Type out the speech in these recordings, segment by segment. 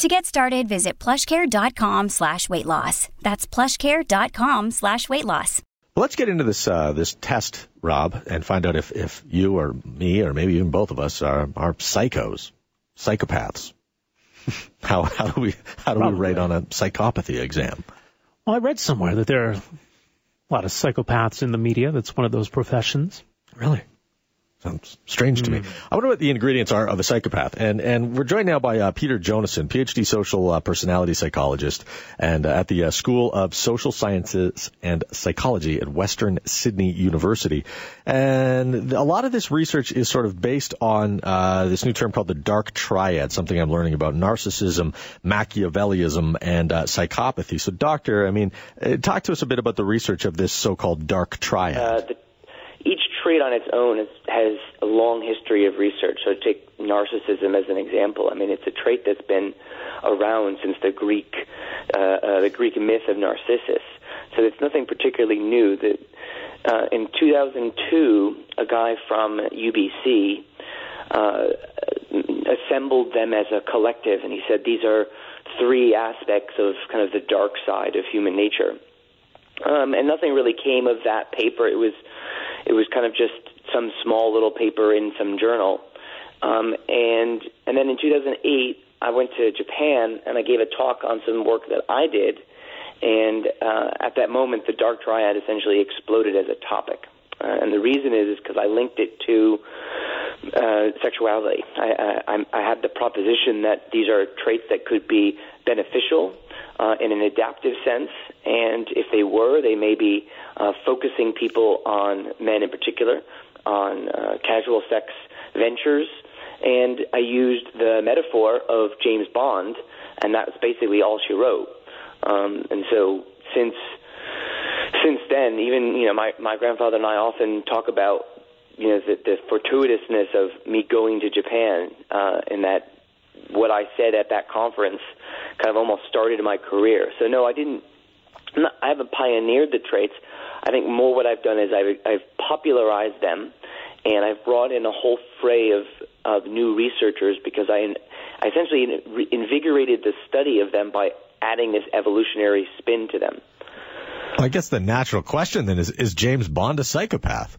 To get started, visit plushcare.com slash weight loss. That's plushcare.com slash weight loss. Let's get into this uh, this test, Rob, and find out if, if you or me or maybe even both of us are, are psychos, psychopaths. how how do we how do Probably. we rate on a psychopathy exam? Well, I read somewhere that there are a lot of psychopaths in the media. That's one of those professions. Really? Sounds strange to me. I wonder what the ingredients are of a psychopath. And and we're joined now by uh, Peter Jonason, PhD social uh, personality psychologist, and uh, at the uh, School of Social Sciences and Psychology at Western Sydney University. And a lot of this research is sort of based on uh, this new term called the dark triad, something I'm learning about narcissism, Machiavellism, and uh, psychopathy. So, doctor, I mean, uh, talk to us a bit about the research of this so-called dark triad. Uh, the, each trait on its own is, has a long history of research. So take narcissism as an example. I mean, it's a trait that's been around since the Greek, uh, uh, the Greek myth of Narcissus. So it's nothing particularly new. That uh, in 2002, a guy from UBC uh, assembled them as a collective, and he said these are three aspects of kind of the dark side of human nature. Um, and nothing really came of that paper. It was it was kind of just some small little paper in some journal. Um, and and then in 2008, I went to Japan and I gave a talk on some work that I did. And uh, at that moment, the dark triad essentially exploded as a topic. Uh, and the reason is because I linked it to uh, sexuality. I, I, I had the proposition that these are traits that could be beneficial uh, in an adaptive sense, and if they were, they may be uh, focusing people on men in particular, on uh, casual sex ventures. And I used the metaphor of James Bond, and that was basically all she wrote. Um, and so since since then, even you know, my my grandfather and I often talk about you know the, the fortuitousness of me going to Japan, uh, and that what I said at that conference kind of almost started my career. So no, I didn't. Not, I haven't pioneered the traits. I think more what I've done is I've, I've popularized them, and I've brought in a whole fray of of new researchers because I, I essentially invigorated the study of them by adding this evolutionary spin to them. I guess the natural question then is: Is James Bond a psychopath?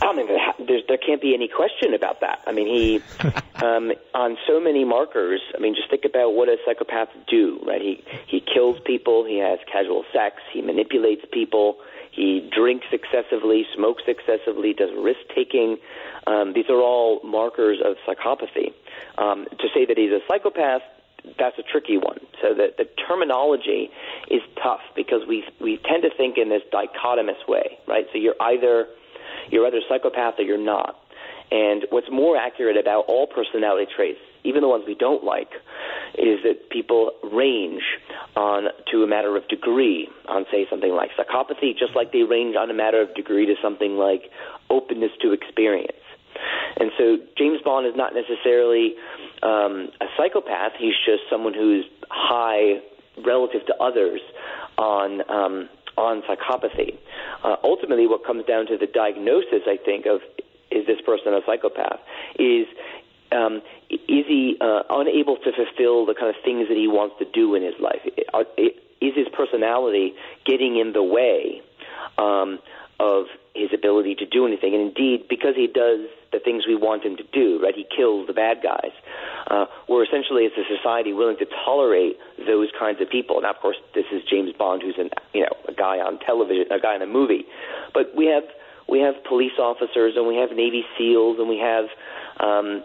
I mean, there's, there can't be any question about that. I mean, he, um, on so many markers. I mean, just think about what a psychopath do, right? He he kills people. He has casual sex. He manipulates people. He drinks excessively, smokes excessively, does risk taking. Um, these are all markers of psychopathy. Um, to say that he's a psychopath, that's a tricky one. So the, the terminology is tough because we we tend to think in this dichotomous way, right? So you're either you're either a psychopath or you're not. And what's more accurate about all personality traits, even the ones we don't like, is that people range on to a matter of degree on say something like psychopathy, just like they range on a matter of degree to something like openness to experience. And so James Bond is not necessarily um, a psychopath. He's just someone who's high relative to others on um, on psychopathy. Uh, ultimately, what comes down to the diagnosis, I think, of is this person a psychopath? Is um, is he uh, unable to fulfill the kind of things that he wants to do in his life? Is his personality getting in the way um, of his ability to do anything? And indeed, because he does the things we want him to do, right? He kills the bad guys. Uh, we're essentially, as a society, willing to tolerate those kinds of people. Now, of course, this is James Bond, who's an you know a guy on television, a guy in a movie, but we have we have police officers and we have Navy SEALs and we have um,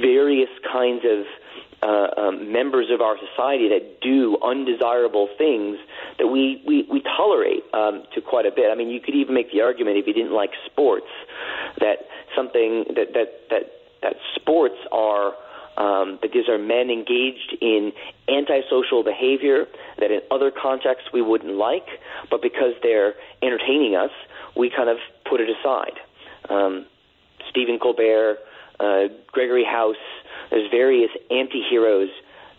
various kinds of uh, um, members of our society that do undesirable things that we, we, we tolerate um, to quite a bit. I mean, you could even make the argument if you didn't like sports that something that that that that sports are um, that these are men engaged in antisocial behavior that in other contexts we wouldn't like, but because they're entertaining us, we kind of put it aside. Um, Stephen Colbert, uh, Gregory House, there's various anti-heroes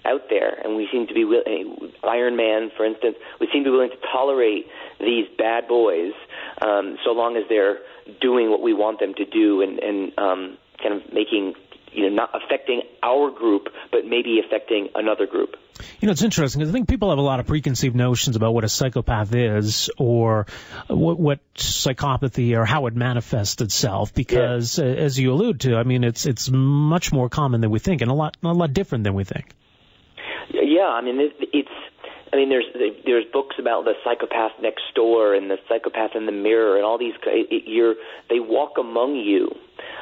out there, and we seem to be uh, Iron Man, for instance. We seem to be willing to tolerate these bad boys um, so long as they're doing what we want them to do and, and um, kind of making you know, not affecting our group, but maybe affecting another group. You know, it's interesting because I think people have a lot of preconceived notions about what a psychopath is or what, what psychopathy or how it manifests itself. Because, yeah. uh, as you allude to, I mean, it's it's much more common than we think, and a lot a lot different than we think. Yeah, I mean, it, it's. I mean, there's there's books about the psychopath next door and the psychopath in the mirror and all these. It, you're they walk among you,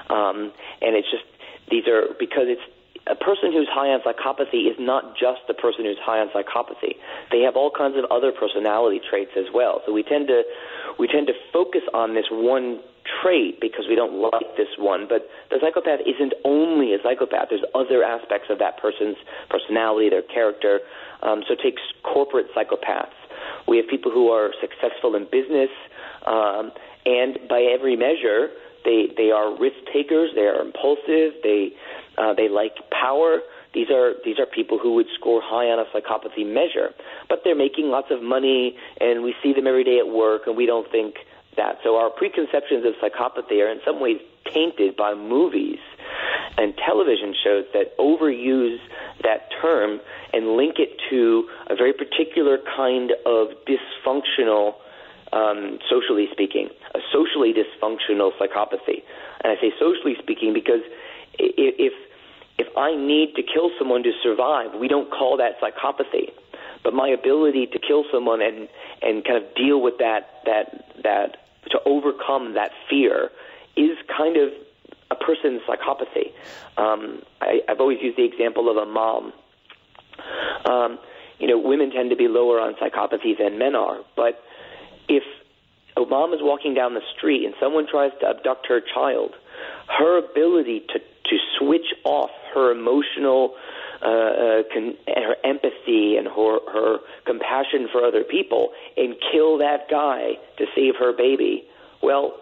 um, and it's just these are because it's a person who's high on psychopathy is not just the person who's high on psychopathy. They have all kinds of other personality traits as well. So we tend to we tend to focus on this one trait because we don't like this one. But the psychopath isn't only a psychopath. There's other aspects of that person's personality, their character. Um, so take corporate psychopaths. We have people who are successful in business, um, and by every measure, they they are risk takers. They are impulsive. They uh, they like power. These are these are people who would score high on a psychopathy measure, but they're making lots of money, and we see them every day at work, and we don't think that. So our preconceptions of psychopathy are in some ways tainted by movies and television shows that overuse that term and link it to a very particular kind of dysfunctional um, socially speaking, a socially dysfunctional psychopathy. And I say socially speaking because if if I need to kill someone to survive, we don't call that psychopathy. But my ability to kill someone and and kind of deal with that that that to overcome that fear is kind of a person's psychopathy. Um, I, I've always used the example of a mom. Um, you know, women tend to be lower on psychopathy than men are, but if is walking down the street and someone tries to abduct her child, her ability to to switch off her emotional uh, uh, con- her empathy and her her compassion for other people and kill that guy to save her baby. Well,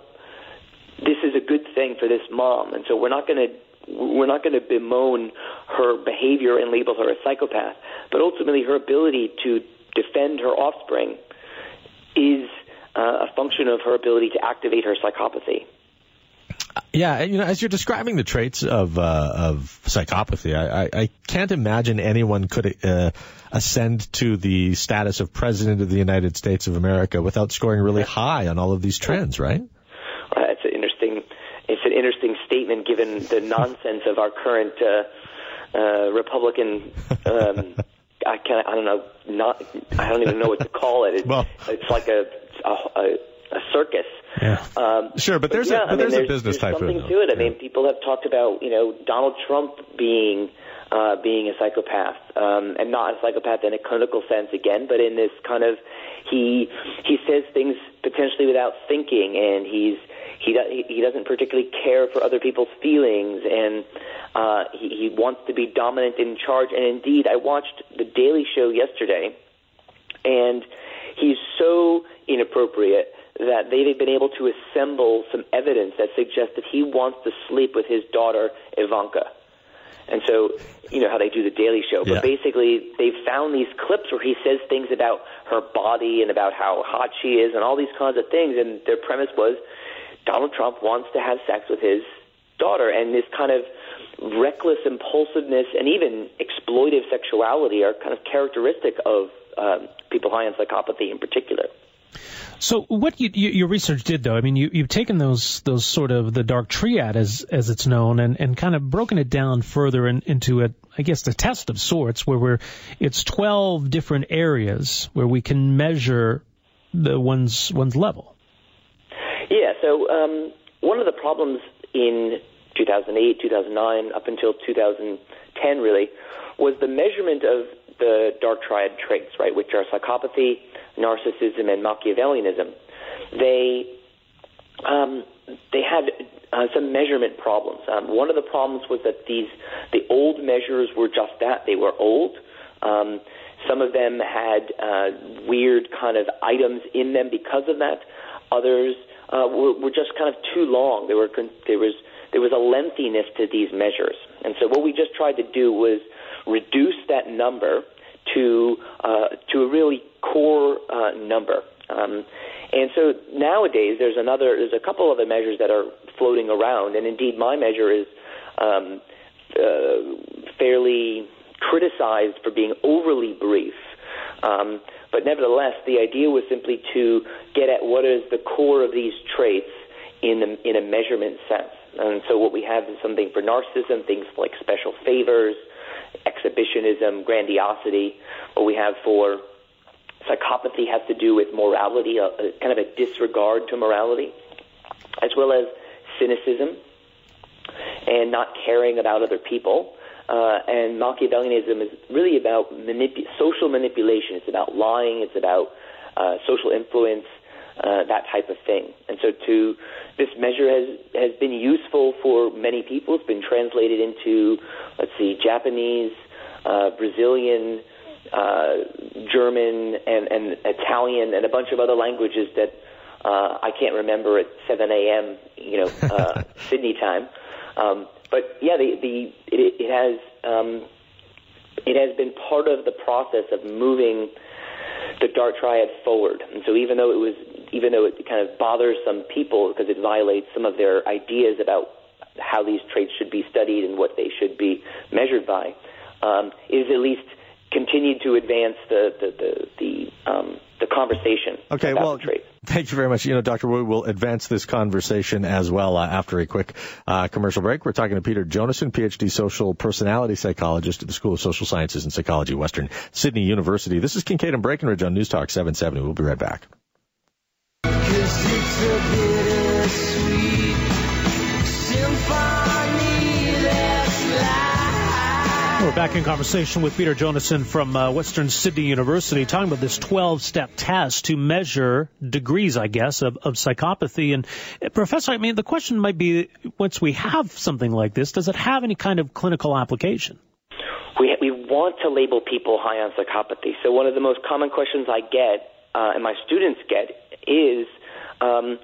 this is a good thing for this mom, and so we're not going to we're not going to bemoan her behavior and label her a psychopath, but ultimately her ability to defend her offspring is uh, a function of her ability to activate her psychopathy. Yeah, you know, as you're describing the traits of uh, of psychopathy, I, I, I can't imagine anyone could uh, ascend to the status of president of the United States of America without scoring really high on all of these trends, right? Uh, it's an interesting it's an interesting statement given the nonsense of our current uh, uh, Republican um, I can I don't know not I don't even know what to call it. It's, well, it's like a a, a, a circus. Yeah. Um, sure, but there's yeah, a but I mean, there's, a business there's type something of to it. I mean, people have talked about you know Donald Trump being uh, being a psychopath, um, and not a psychopath in a clinical sense again, but in this kind of he he says things potentially without thinking, and he's he he doesn't particularly care for other people's feelings, and uh, he, he wants to be dominant in charge. And indeed, I watched the Daily Show yesterday, and he's so inappropriate that they've been able to assemble some evidence that suggests that he wants to sleep with his daughter Ivanka. And so, you know how they do the Daily Show, but yeah. basically they've found these clips where he says things about her body and about how hot she is and all these kinds of things. And their premise was Donald Trump wants to have sex with his daughter, and this kind of reckless impulsiveness and even exploitive sexuality are kind of characteristic of um, people high on psychopathy in particular. So what you, you, your research did, though, I mean, you, you've taken those those sort of the dark triad as as it's known, and, and kind of broken it down further in, into a, I guess, a test of sorts, where we're it's twelve different areas where we can measure the one's one's level. So um, one of the problems in 2008, 2009, up until 2010, really, was the measurement of the dark triad traits, right, which are psychopathy, narcissism, and Machiavellianism. They um, they had uh, some measurement problems. Um, one of the problems was that these the old measures were just that they were old. Um, some of them had uh, weird kind of items in them because of that. Others uh, were, were just kind of too long. There were there was there was a lengthiness to these measures, and so what we just tried to do was reduce that number to uh, to a really core uh, number. Um, and so nowadays, there's another, there's a couple other measures that are floating around, and indeed, my measure is um, uh, fairly criticized for being overly brief. Um, but nevertheless, the idea was simply to get at what is the core of these traits in a, in a measurement sense. And so what we have is something for narcissism, things like special favors, exhibitionism, grandiosity. What we have for psychopathy has to do with morality, a, a kind of a disregard to morality, as well as cynicism and not caring about other people. Uh, and Machiavellianism is really about manip- social manipulation. It's about lying. It's about uh, social influence, uh, that type of thing. And so, to this measure has has been useful for many people. It's been translated into, let's see, Japanese, uh, Brazilian, uh, German, and, and Italian, and a bunch of other languages that uh, I can't remember at 7 a.m. You know, uh, Sydney time. Um, but yeah, the, the it, it has um, it has been part of the process of moving the dark triad forward. And so even though it was even though it kind of bothers some people because it violates some of their ideas about how these traits should be studied and what they should be measured by, um, is at least continued to advance the the the, the, um, the conversation. Okay, well, thank you very much. You know, Dr. Wu will advance this conversation as well uh, after a quick uh, commercial break. We're talking to Peter Jonason, PhD social personality psychologist at the School of Social Sciences and Psychology, Western Sydney University. This is Kingkade and Breckenridge on News Talk 770. We'll be right back. Back in conversation with Peter Jonason from uh, Western Sydney University, talking about this 12-step test to measure degrees, I guess, of, of psychopathy. And uh, Professor, I mean, the question might be, once we have something like this, does it have any kind of clinical application? We we want to label people high on psychopathy. So one of the most common questions I get, uh, and my students get, is. Um,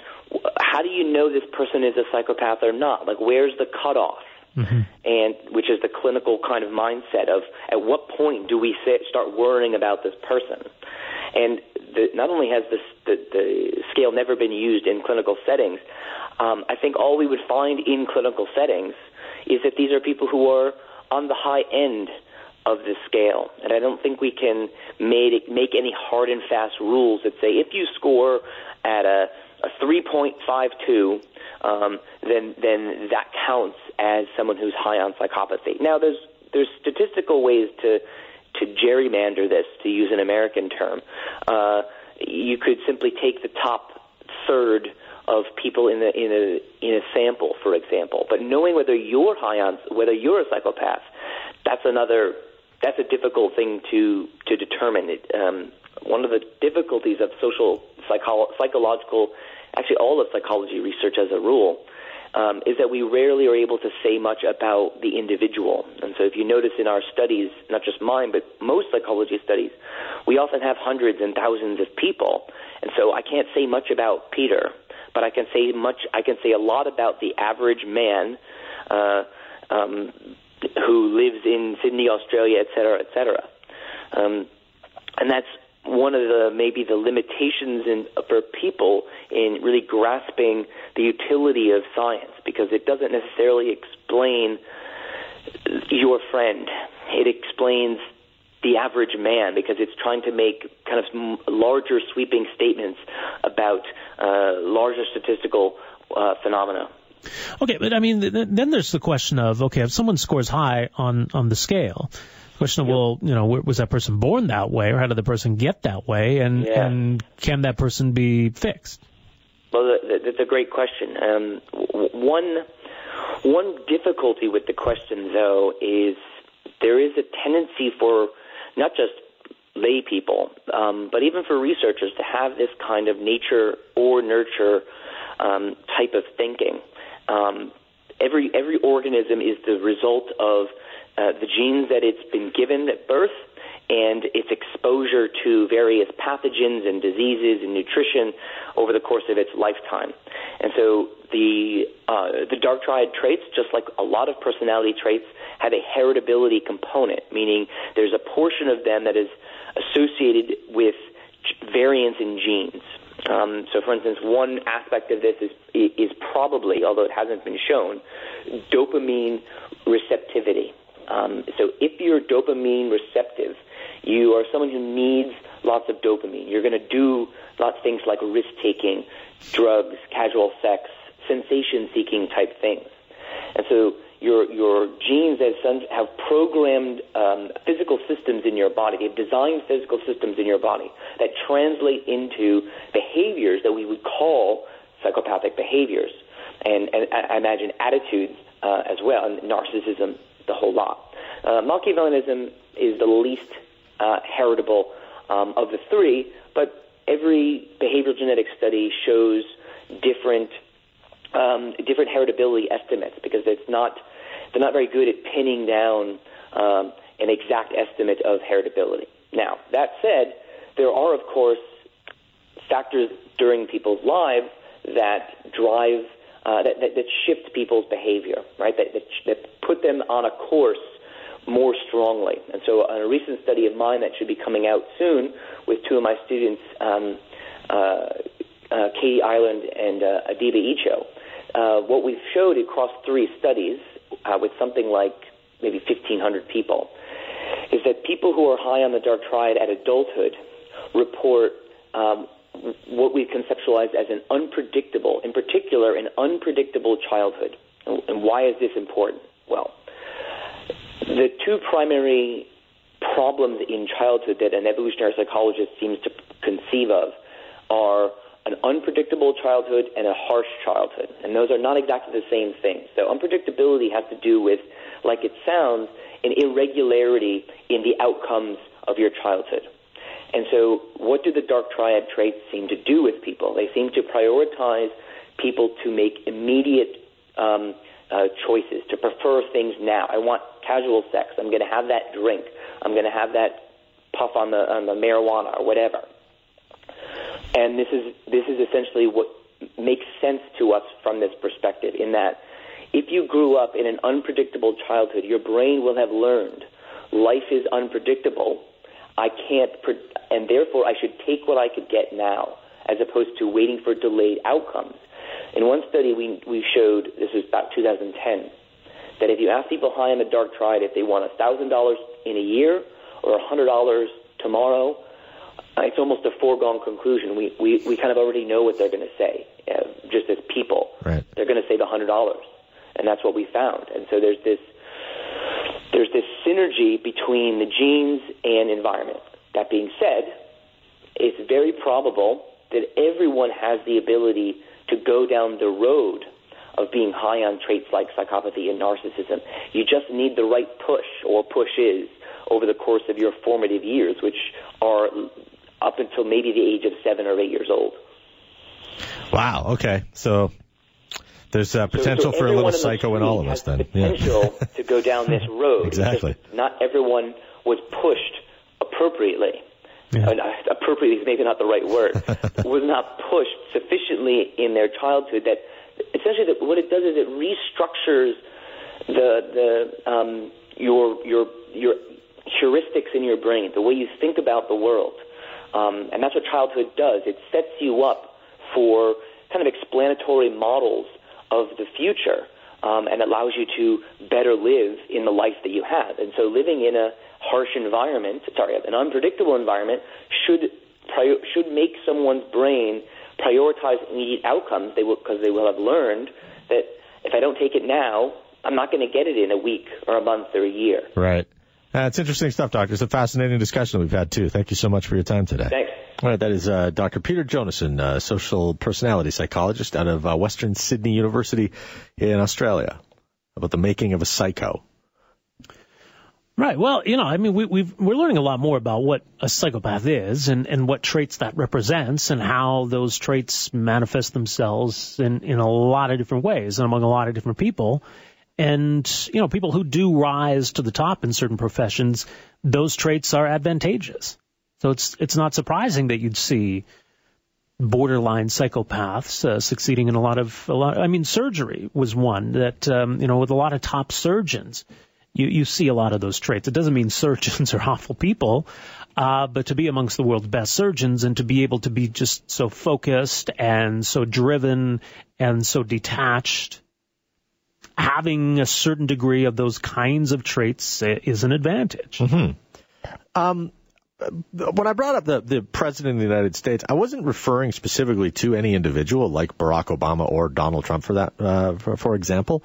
how do you know this person is a psychopath or not? Like, where's the cutoff? Mm-hmm. and which is the clinical kind of mindset of at what point do we start worrying about this person? And the, not only has this, the, the scale never been used in clinical settings, um, I think all we would find in clinical settings is that these are people who are on the high end of the scale. And I don't think we can make, make any hard and fast rules that say if you score at a, a 3.52, um, then then that counts as someone who's high on psychopathy. Now, there's there's statistical ways to to gerrymander this, to use an American term. Uh, you could simply take the top third of people in a in a in a sample, for example. But knowing whether you're high on whether you're a psychopath, that's another that's a difficult thing to to determine. It, um, one of the difficulties of social psycho- psychological actually all of psychology research as a rule, um, is that we rarely are able to say much about the individual. And so if you notice in our studies, not just mine, but most psychology studies, we often have hundreds and thousands of people. And so I can't say much about Peter, but I can say much, I can say a lot about the average man, uh, um, who lives in Sydney, Australia, et cetera, et cetera. Um, and that's one of the maybe the limitations in, for people in really grasping the utility of science because it doesn't necessarily explain your friend. It explains the average man because it's trying to make kind of larger sweeping statements about uh, larger statistical uh, phenomena. Okay, but I mean, then there's the question of okay, if someone scores high on on the scale, Question of, yep. well, you know, was that person born that way, or how did the person get that way, and yeah. and can that person be fixed? Well, that's a great question. Um, one one difficulty with the question, though, is there is a tendency for not just lay people, um, but even for researchers to have this kind of nature or nurture um, type of thinking. Um, every every organism is the result of uh, the genes that it's been given at birth and its exposure to various pathogens and diseases and nutrition over the course of its lifetime. And so the uh, the dark triad traits, just like a lot of personality traits, have a heritability component, meaning there's a portion of them that is associated with variance in genes. Um, so, for instance, one aspect of this is is probably, although it hasn't been shown, dopamine receptivity. Um, so, if you're dopamine receptive, you are someone who needs lots of dopamine. You're going to do lots of things like risk taking, drugs, casual sex, sensation seeking type things. And so your your genes have programmed um, physical systems in your body. They've designed physical systems in your body that translate into behaviors that we would call psychopathic behaviors, and, and I imagine attitudes uh, as well, and narcissism, the whole lot. Uh, Machiavellianism is the least uh, heritable um, of the three, but every behavioral genetic study shows different um, different heritability estimates because it's not they're not very good at pinning down um, an exact estimate of heritability. Now, that said, there are, of course, factors during people's lives that drive, uh, that, that, that, shift people's behavior, right? That, that, that put them on a course more strongly. And so, a recent study of mine that should be coming out soon with two of my students, um, uh, uh, Katie Ireland and uh, Adiba Icho, uh, what we've showed across three studies uh, with something like maybe 1,500 people, is that people who are high on the dark triad at adulthood report um, what we conceptualize as an unpredictable, in particular, an unpredictable childhood. And why is this important? Well, the two primary problems in childhood that an evolutionary psychologist seems to conceive of are an unpredictable childhood and a harsh childhood. And those are not exactly the same thing. So unpredictability has to do with, like it sounds, an irregularity in the outcomes of your childhood. And so what do the dark triad traits seem to do with people? They seem to prioritize people to make immediate um, uh, choices, to prefer things now. I want casual sex. I'm going to have that drink. I'm going to have that puff on the on the marijuana or whatever. And this is this is essentially what makes sense to us from this perspective. In that, if you grew up in an unpredictable childhood, your brain will have learned life is unpredictable. I can't, and therefore I should take what I could get now, as opposed to waiting for delayed outcomes. In one study, we we showed this was about 2010 that if you ask people high on the dark triad if they want $1,000 in a year or $100 tomorrow, it's almost a foregone conclusion. We, we, we kind of already know what they're going to say, uh, just as people. Right. They're going to say the $100. And that's what we found. And so there's this, there's this synergy between the genes and environment. That being said, it's very probable that everyone has the ability to go down the road of being high on traits like psychopathy and narcissism. You just need the right push or pushes over the course of your formative years, which are up until maybe the age of seven or eight years old. Wow. Okay. So there's uh, potential so, so for a little psycho in all of us then. Potential yeah. to go down this road. exactly. Not everyone was pushed appropriately. Yeah. Uh, appropriately is maybe not the right word. was not pushed sufficiently in their childhood that essentially that what it does is it restructures the the um, your your your heuristics in your brain, the way you think about the world. Um, and that's what childhood does. It sets you up for kind of explanatory models of the future um, and allows you to better live in the life that you have. And so living in a harsh environment, sorry, an unpredictable environment should prior, should make someone's brain prioritize immediate outcomes they will because they will have learned that if I don't take it now, I'm not going to get it in a week or a month or a year. Right. Uh, it's interesting stuff, Doctor. It's a fascinating discussion we've had too. Thank you so much for your time today. Thanks. All right, that is uh, Dr. Peter Jonason, uh, social personality psychologist out of uh, Western Sydney University in Australia, about the making of a psycho. Right. Well, you know, I mean, we, we've, we're learning a lot more about what a psychopath is and, and what traits that represents and how those traits manifest themselves in, in a lot of different ways and among a lot of different people. And, you know, people who do rise to the top in certain professions, those traits are advantageous. So it's, it's not surprising that you'd see borderline psychopaths uh, succeeding in a lot of, a lot, I mean, surgery was one that, um, you know, with a lot of top surgeons, you, you see a lot of those traits. It doesn't mean surgeons are awful people, uh, but to be amongst the world's best surgeons and to be able to be just so focused and so driven and so detached, having a certain degree of those kinds of traits is an advantage. Mm-hmm. Um, when I brought up the, the president of the United States, I wasn't referring specifically to any individual like Barack Obama or Donald Trump for that, uh, for, for example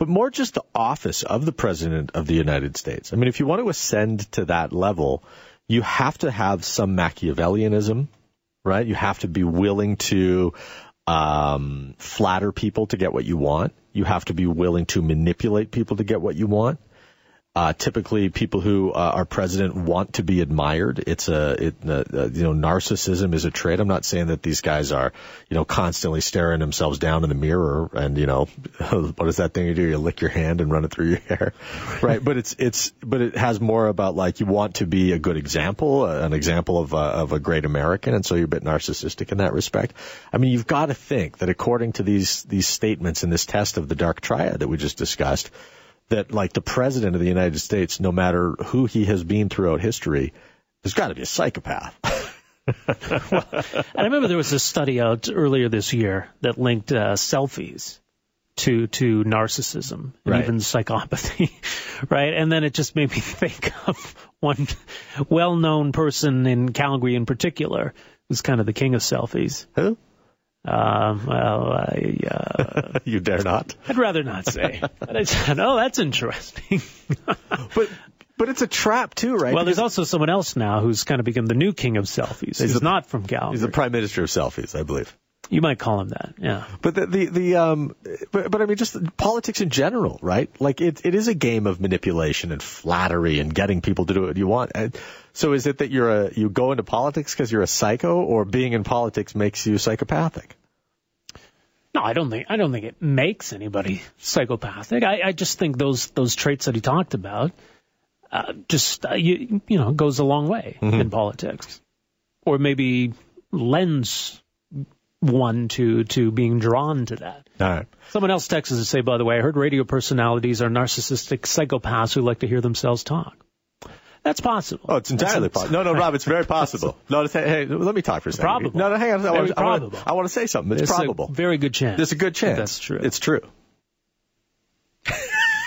but more just the office of the president of the United States. I mean, if you want to ascend to that level, you have to have some Machiavellianism, right? You have to be willing to um, flatter people to get what you want. You have to be willing to manipulate people to get what you want. Uh, typically, people who uh, are president want to be admired. It's a, it, uh, uh, you know, narcissism is a trait. I'm not saying that these guys are, you know, constantly staring themselves down in the mirror and, you know, what is that thing you do? You lick your hand and run it through your hair, right? but it's, it's, but it has more about like you want to be a good example, uh, an example of, uh, of a great American, and so you're a bit narcissistic in that respect. I mean, you've got to think that according to these these statements in this test of the dark triad that we just discussed that like the president of the United States, no matter who he has been throughout history, there's got to be a psychopath. well, I remember there was a study out earlier this year that linked uh, selfies to to narcissism and right. even psychopathy, right? And then it just made me think of one well-known person in Calgary in particular, who's kind of the king of selfies. Who? Um, well, I, uh, you dare not. I'd rather not say. but I said, oh, that's interesting. but but it's a trap too, right? Well, because there's also someone else now who's kind of become the new king of selfies. He's, he's not from Calgary. He's the prime minister of selfies, I believe. You might call him that, yeah. But the the, the um, but, but I mean, just politics in general, right? Like it it is a game of manipulation and flattery and getting people to do what you want. So is it that you're a you go into politics because you're a psycho, or being in politics makes you psychopathic? No, I don't think I don't think it makes anybody psychopathic. I, I just think those those traits that he talked about uh, just uh, you you know goes a long way mm-hmm. in politics, or maybe lends one to to being drawn to that. Right. Someone else texts to say, by the way, I heard radio personalities are narcissistic psychopaths who like to hear themselves talk. That's possible. Oh, it's entirely possible. No, no, Rob, it's very possible. no, hey, hey, let me talk for a second. Probable. No, no, hang on. I want, I, want, I want to say something. It's There's probable. very good chance. There's a good chance. That's true. It's true.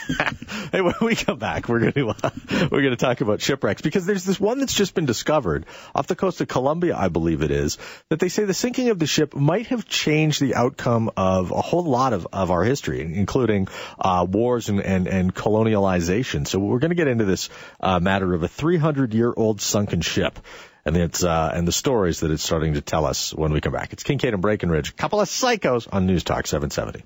hey, when we come back, we're going to uh, we're going to talk about shipwrecks because there's this one that's just been discovered off the coast of Colombia, I believe it is, that they say the sinking of the ship might have changed the outcome of a whole lot of, of our history, including uh, wars and, and, and colonialization. So we're going to get into this uh, matter of a 300 year old sunken ship and it's uh, and the stories that it's starting to tell us when we come back. It's Kingkade and Breckenridge, a couple of psychos on News Talk 770.